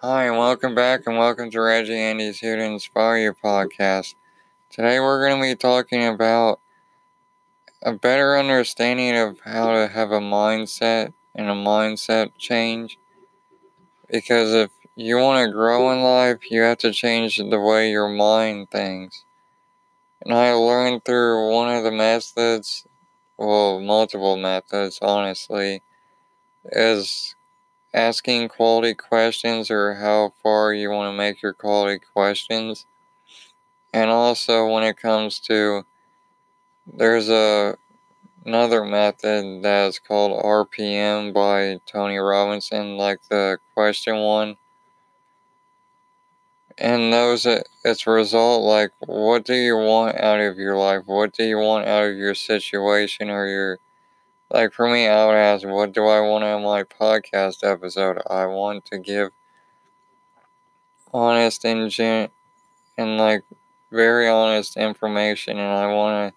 Hi, and welcome back, and welcome to Reggie Andy's Here to Inspire You podcast. Today, we're going to be talking about a better understanding of how to have a mindset and a mindset change. Because if you want to grow in life, you have to change the way your mind thinks. And I learned through one of the methods, well, multiple methods, honestly, is asking quality questions or how far you want to make your quality questions. And also when it comes to there's a another method that's called RPM by Tony Robbins, like the question one. And those uh, its result like what do you want out of your life? What do you want out of your situation or your like for me, I would ask, what do I want in my podcast episode? I want to give honest and gen- and like very honest information, and I want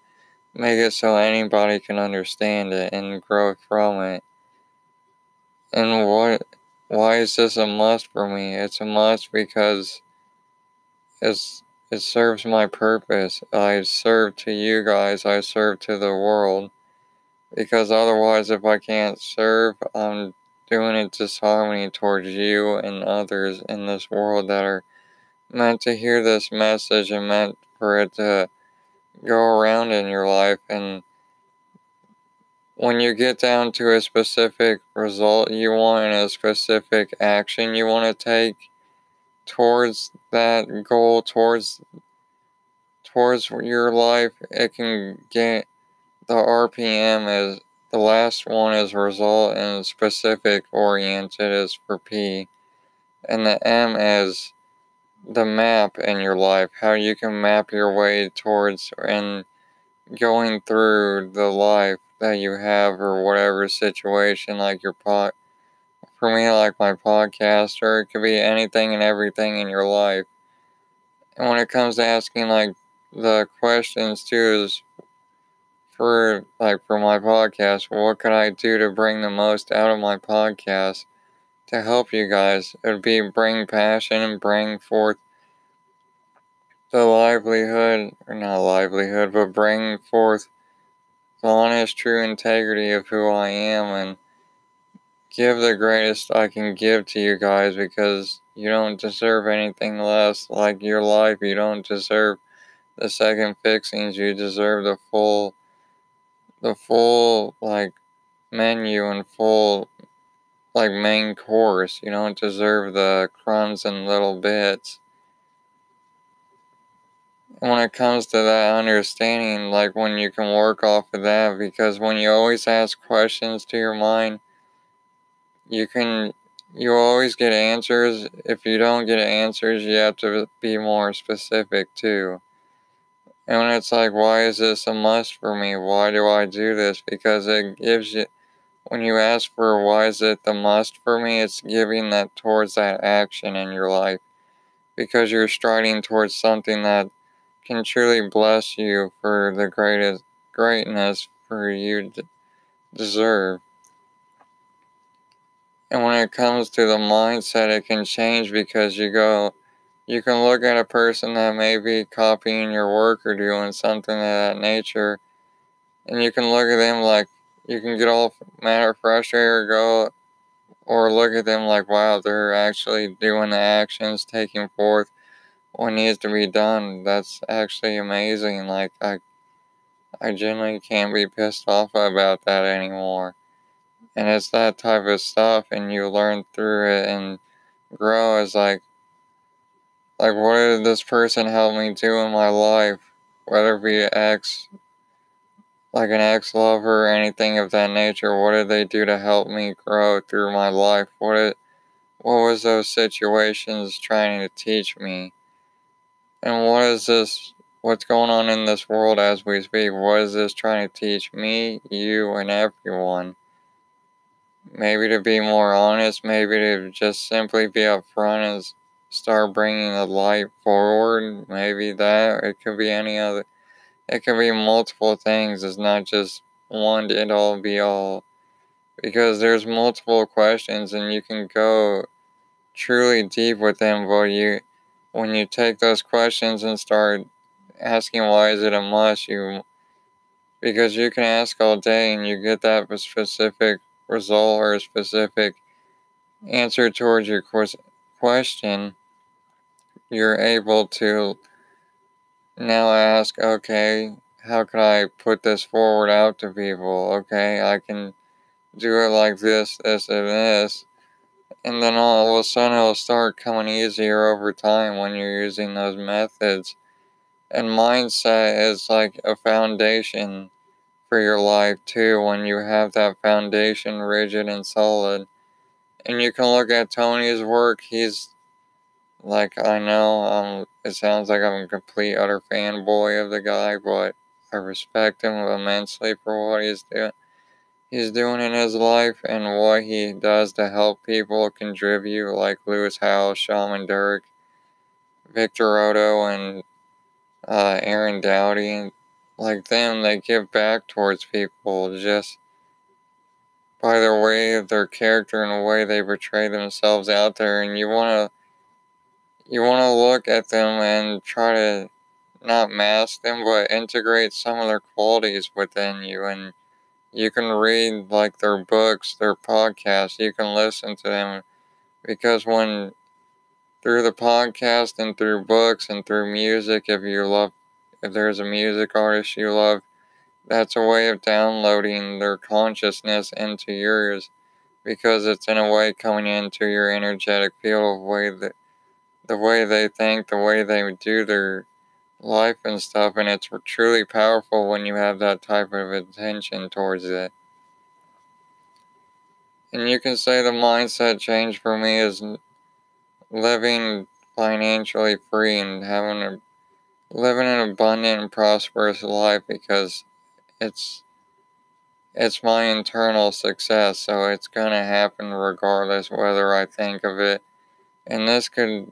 to make it so anybody can understand it and grow from it. And what? Why is this a must for me? It's a must because it's it serves my purpose. I serve to you guys. I serve to the world because otherwise, if I can't serve, I'm doing it disharmony towards you and others in this world that are meant to hear this message and meant for it to go around in your life. And when you get down to a specific result you want and a specific action you want to take towards that goal, towards towards your life, it can get the RPM is the last one is result and specific oriented is for P. And the M is the map in your life, how you can map your way towards and going through the life that you have or whatever situation like your pot for me like my podcast or it could be anything and everything in your life. And when it comes to asking like the questions too is for like for my podcast, what could I do to bring the most out of my podcast to help you guys? It would be bring passion and bring forth the livelihood, or not livelihood, but bring forth the honest, true integrity of who I am and give the greatest I can give to you guys because you don't deserve anything less. Like your life, you don't deserve the second fixings, you deserve the full the full like menu and full like main course. You don't deserve the crumbs and little bits. When it comes to that understanding, like when you can work off of that, because when you always ask questions to your mind, you can you always get answers. If you don't get answers, you have to be more specific too. And when it's like, why is this a must for me? Why do I do this? Because it gives you, when you ask for why is it the must for me, it's giving that towards that action in your life. Because you're striding towards something that can truly bless you for the greatest greatness for you to deserve. And when it comes to the mindset, it can change because you go, you can look at a person that may be copying your work or doing something of that nature, and you can look at them like you can get all mad or frustrated or go, or look at them like, wow, they're actually doing the actions, taking forth what needs to be done. That's actually amazing. Like I, I genuinely can't be pissed off about that anymore. And it's that type of stuff, and you learn through it and grow as like like, what did this person help me do in my life? Whether it be ex, like an ex lover or anything of that nature, what did they do to help me grow through my life? What did, what was those situations trying to teach me? And what is this, what's going on in this world as we speak? What is this trying to teach me, you, and everyone? Maybe to be more honest, maybe to just simply be upfront and start bringing the light forward. Maybe that. It could be any other. It could be multiple things. It's not just one it all be all. Because there's multiple questions and you can go truly deep within, but you, when you take those questions and start asking why is it a must, you, because you can ask all day and you get that specific result or a specific answer towards your question, you're able to now ask, okay, how can I put this forward out to people? Okay, I can do it like this, this, and this. And then all of a sudden it'll start coming easier over time when you're using those methods. And mindset is like a foundation for your life too when you have that foundation rigid and solid. And you can look at Tony's work, he's like I know um it sounds like I'm a complete utter fanboy of the guy, but I respect him immensely for what he's doing he's doing in his life and what he does to help people contribute like Lewis Howes, Shaman Durek, Victor Oddo and uh, Aaron Doughty. Like them, they give back towards people just by their way of their character and the way they portray themselves out there. And you want to you want to look at them and try to not mask them, but integrate some of their qualities within you. And you can read like their books, their podcasts. You can listen to them because when through the podcast and through books and through music, if you love, if there's a music artist you love, that's a way of downloading their consciousness into yours because it's in a way coming into your energetic field of way that the way they think, the way they do their life and stuff, and it's truly powerful when you have that type of attention towards it. And you can say the mindset change for me is living financially free and having a living an abundant and prosperous life because it's it's my internal success, so it's gonna happen regardless whether I think of it. And this could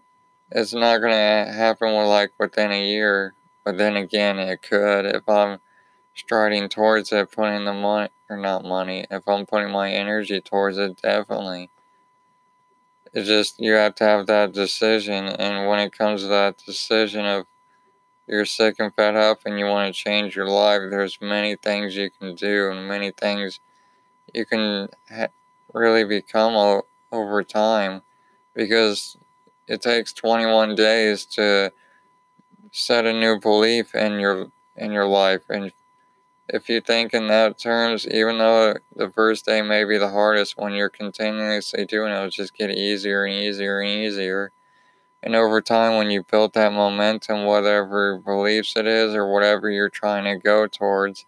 it's not to happen with like within a year, but then again, it could if I'm striding towards it, putting the money, or not money, if I'm putting my energy towards it, definitely. It's just, you have to have that decision, and when it comes to that decision of you're sick and fed up and you want to change your life, there's many things you can do and many things you can ha- really become o- over time because it takes 21 days to set a new belief in your in your life. And if you think in that terms even though the first day may be the hardest when you're continuously doing it it'll just get easier and easier and easier. And over time when you build that momentum whatever beliefs it is or whatever you're trying to go towards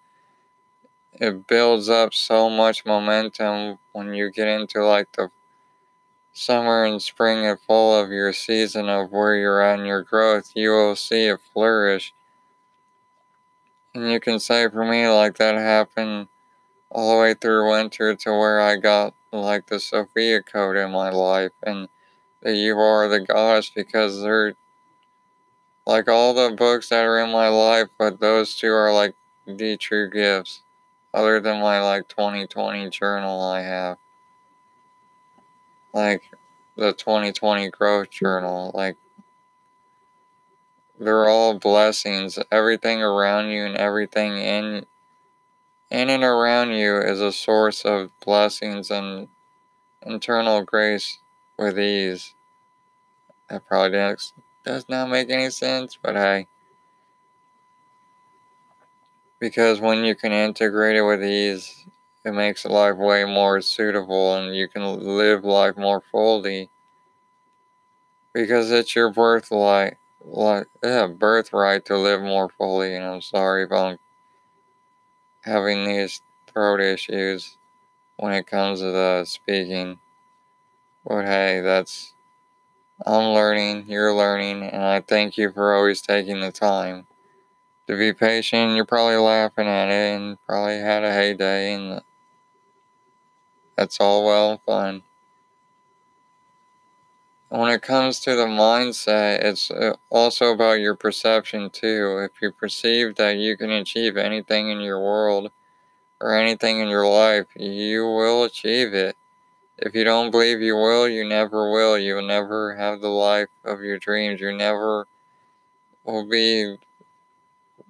it builds up so much momentum when you get into like the summer and spring and fall of your season of where you're in your growth, you will see it flourish. And you can say for me, like that happened all the way through winter to where I got like the Sophia code in my life and that you are the goddess because they're like all the books that are in my life, but those two are like the true gifts, other than my like 2020 journal I have like the 2020 growth journal like they're all blessings. Everything around you and everything in in and around you is a source of blessings and internal grace with ease. That probably does, does not make any sense but hey. Because when you can integrate it with ease it makes life way more suitable and you can live life more fully because it's your birthright like yeah, birthright to live more fully and I'm sorry if I'm having these throat issues when it comes to the speaking. But hey, that's I'm learning, you're learning, and I thank you for always taking the time to be patient. You're probably laughing at it and probably had a heyday and that's all well and fun. When it comes to the mindset, it's uh, also about your perception too. If you perceive that you can achieve anything in your world or anything in your life, you will achieve it. If you don't believe you will, you never will. You'll never have the life of your dreams. You never will be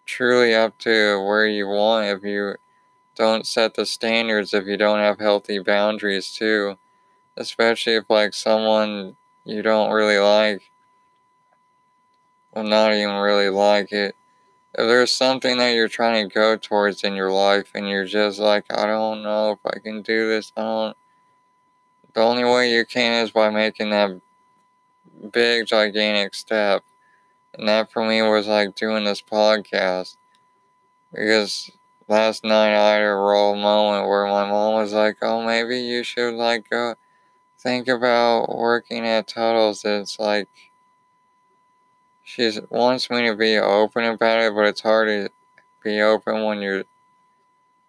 truly up to where you want if you don't set the standards, if you don't have healthy boundaries too. Especially if like someone you don't really like, well not even really like it. If there's something that you're trying to go towards in your life and you're just like, I don't know if I can do this, I don't the only way you can is by making that big gigantic step. And that for me was like doing this podcast. Because last night I had a raw moment where my mom was like, Oh, maybe you should like go think about working at Tuttle's. It's like she wants me to be open about it, but it's hard to be open when you're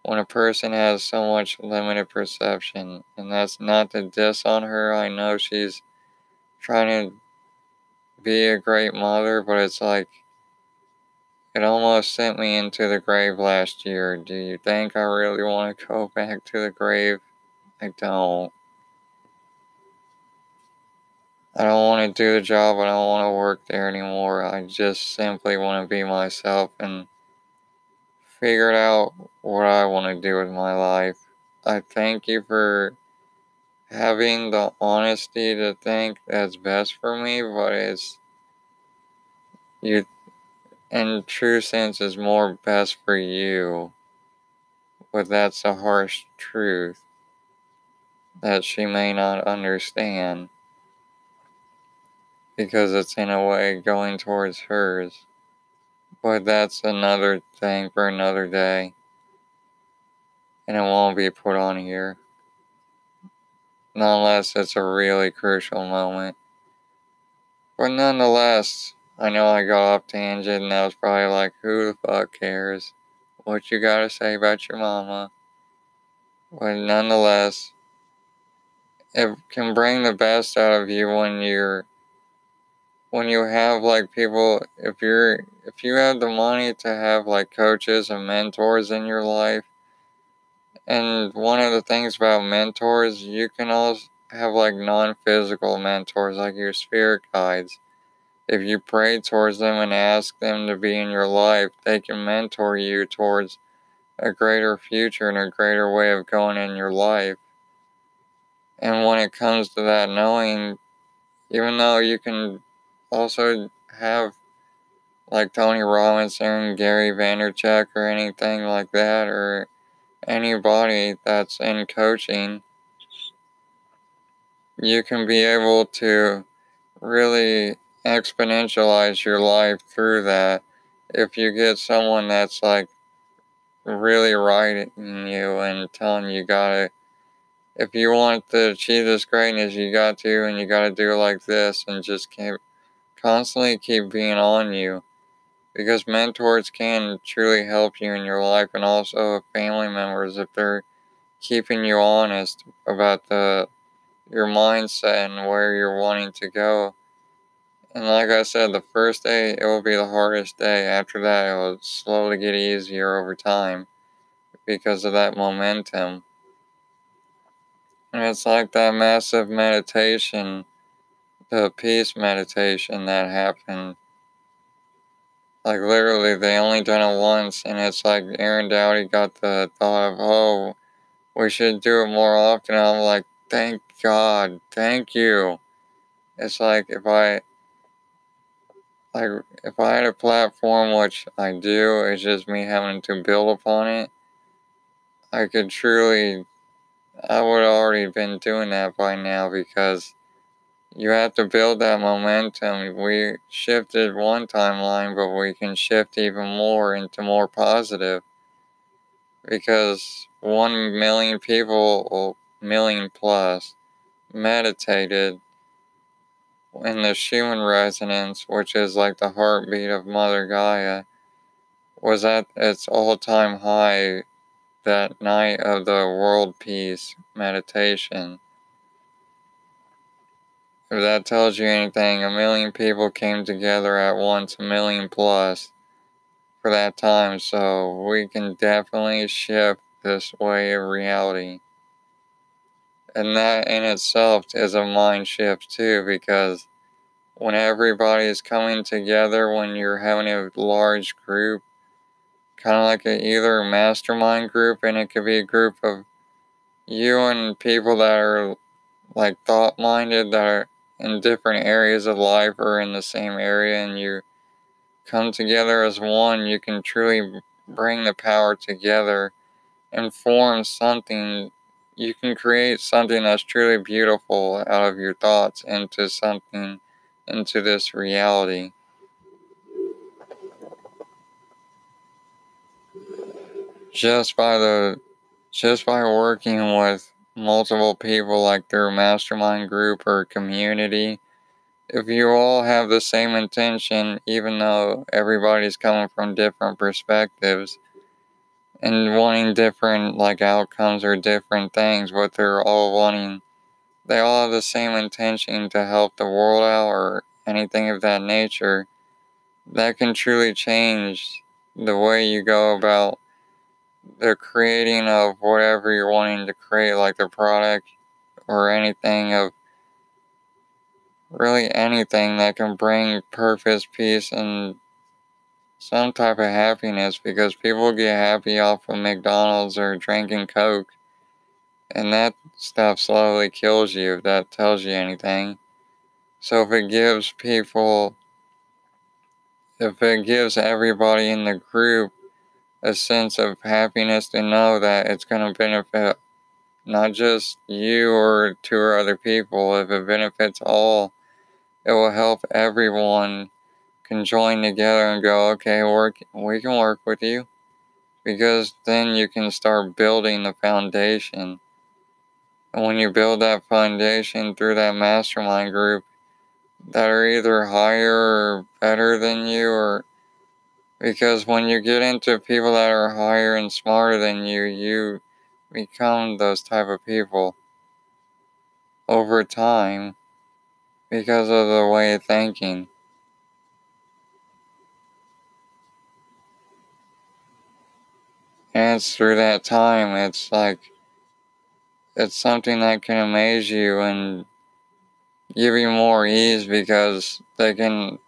when a person has so much limited perception. And that's not to diss on her. I know she's trying to be a great mother, but it's like it almost sent me into the grave last year. Do you think I really want to go back to the grave? I don't. I don't want to do the job. I don't want to work there anymore. I just simply want to be myself and figure out what I want to do with my life. I thank you for having the honesty to think that's best for me, but it's you in true sense is more best for you. But that's a harsh truth that she may not understand because it's in a way going towards hers. But that's another thing for another day. And it won't be put on here. Unless it's a really crucial moment. But nonetheless, I know I got off tangent and I was probably like, who the fuck cares? What you gotta say about your mama? But nonetheless, it can bring the best out of you when you're when you have like people if you're if you have the money to have like coaches and mentors in your life and one of the things about mentors you can also have like non-physical mentors like your spirit guides if you pray towards them and ask them to be in your life they can mentor you towards a greater future and a greater way of going in your life. And when it comes to that knowing even though you can also have like Tony Robbins, Gary Vaynerchuk, or anything like that, or anybody that's in coaching, you can be able to really exponentialize your life through that if you get someone that's like really writing you and telling you gotta if you want to achieve this greatness you got to and you gotta do like this and just keep constantly keep being on you because mentors can truly help you in your life and also family members if they're keeping you honest about the your mindset and where you're wanting to go. And like I said, the first day it will be the hardest day. After that, it will slowly get easier over time because of that momentum. And it's like that massive meditation the peace meditation that happened. Like literally, they only done it once, and it's like Aaron Doughty got the thought of, oh, we should do it more often. I'm like, thank God, thank you. It's like if I, like if I had a platform, which I do, it's just me having to build upon it. I could truly, I would already been doing that by now because you have to build that momentum. We shifted one timeline, but we can shift even more into more positive because one million people, or million plus, meditated in the Schumann resonance, which is like the heartbeat of Mother Gaia, was at its all time high that night of the world peace meditation. If that tells you anything, a million people came together at once, a million plus for that time, so we can definitely shift this way of reality. And that in itself is a mind shift too, because when everybody is coming together, when you're having a large group, kind of like a, either a mastermind group, and it could be a group of you and people that are like thought minded, that are in different areas of life or in the same area, and you come together as one, you can truly bring the power together and form something. You can create something that's truly beautiful out of your thoughts into something, into this reality. Just by the, just by working with multiple people like through mastermind group or community, if you all have the same intention, even though everybody's coming from different perspectives and wanting different like outcomes or different things, but they're all wanting, they all have the same intention to help the world out or anything of that nature, that can truly change the way you go about the creating of whatever you're wanting to create, like the product or anything of really anything that can bring purpose, peace, and some type of happiness because people get happy off of McDonald's or drinking Coke. And that stuff slowly kills you if that tells you anything. So if it gives people, if it gives everybody in the group a sense of happiness to know that it's going to benefit not just you or two or other people, if it benefits all it will help everyone can join together and go, okay, work, we can work with you. Because then you can start building the foundation. And when you build that foundation through that mastermind group that are either higher or better than you or because when you get into people that are higher and smarter than you, you become those type of people over time because of the way of thinking. And through that time, it's like, it's something that can amaze you and give you more ease because they can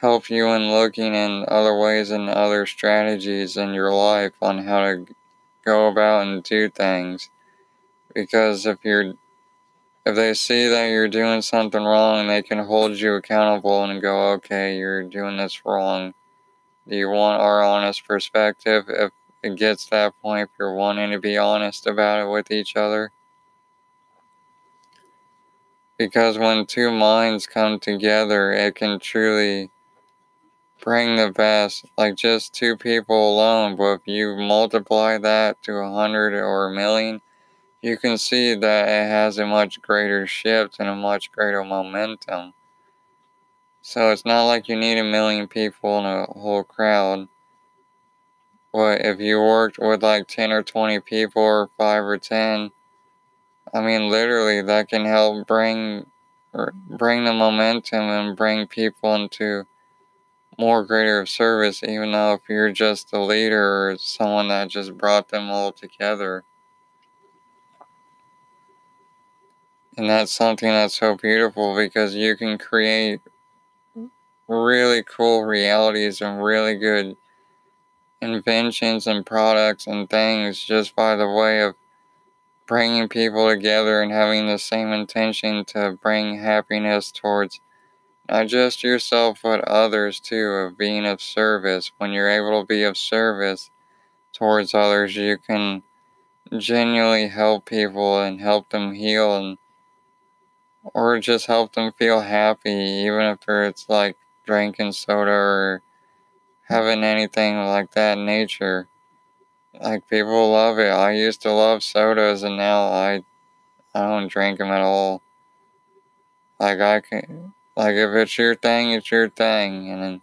help you in looking in other ways and other strategies in your life on how to go about and do things. Because if you're if they see that you're doing something wrong, they can hold you accountable and go, okay, you're doing this wrong. Do you want our honest perspective? If it gets to that point, if you're wanting to be honest about it with each other. Because when two minds come together, it can truly bring the best. Like just two people alone, but if you multiply that to a hundred or a million, you can see that it has a much greater shift and a much greater momentum. So it's not like you need a million people in a whole crowd. But if you worked with like 10 or 20 people or 5 or 10, I mean, literally, that can help bring bring the momentum and bring people into more greater service, even though if you're just a leader or someone that just brought them all together. And that's something that's so beautiful because you can create really cool realities and really good inventions and products and things just by the way of bringing people together and having the same intention to bring happiness towards not just yourself but others too of being of service. When you're able to be of service towards others you can genuinely help people and help them heal and or just help them feel happy, even if it's like drinking soda or having anything like that nature. Like people love it. I used to love sodas, and now I I don't drink them at all. Like I can, like if it's your thing, it's your thing, and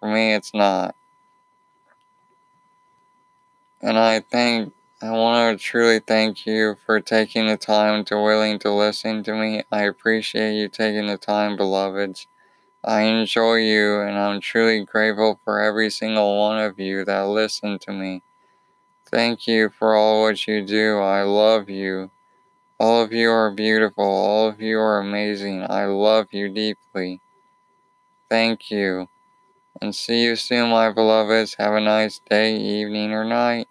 for me, it's not. And I think I want to truly thank you for taking the time to willing to listen to me. I appreciate you taking the time, beloveds. I enjoy you and I'm truly grateful for every single one of you that listen to me. Thank you for all what you do. I love you. All of you are beautiful. All of you are amazing. I love you deeply. Thank you. And see you soon, my beloveds. Have a nice day, evening, or night.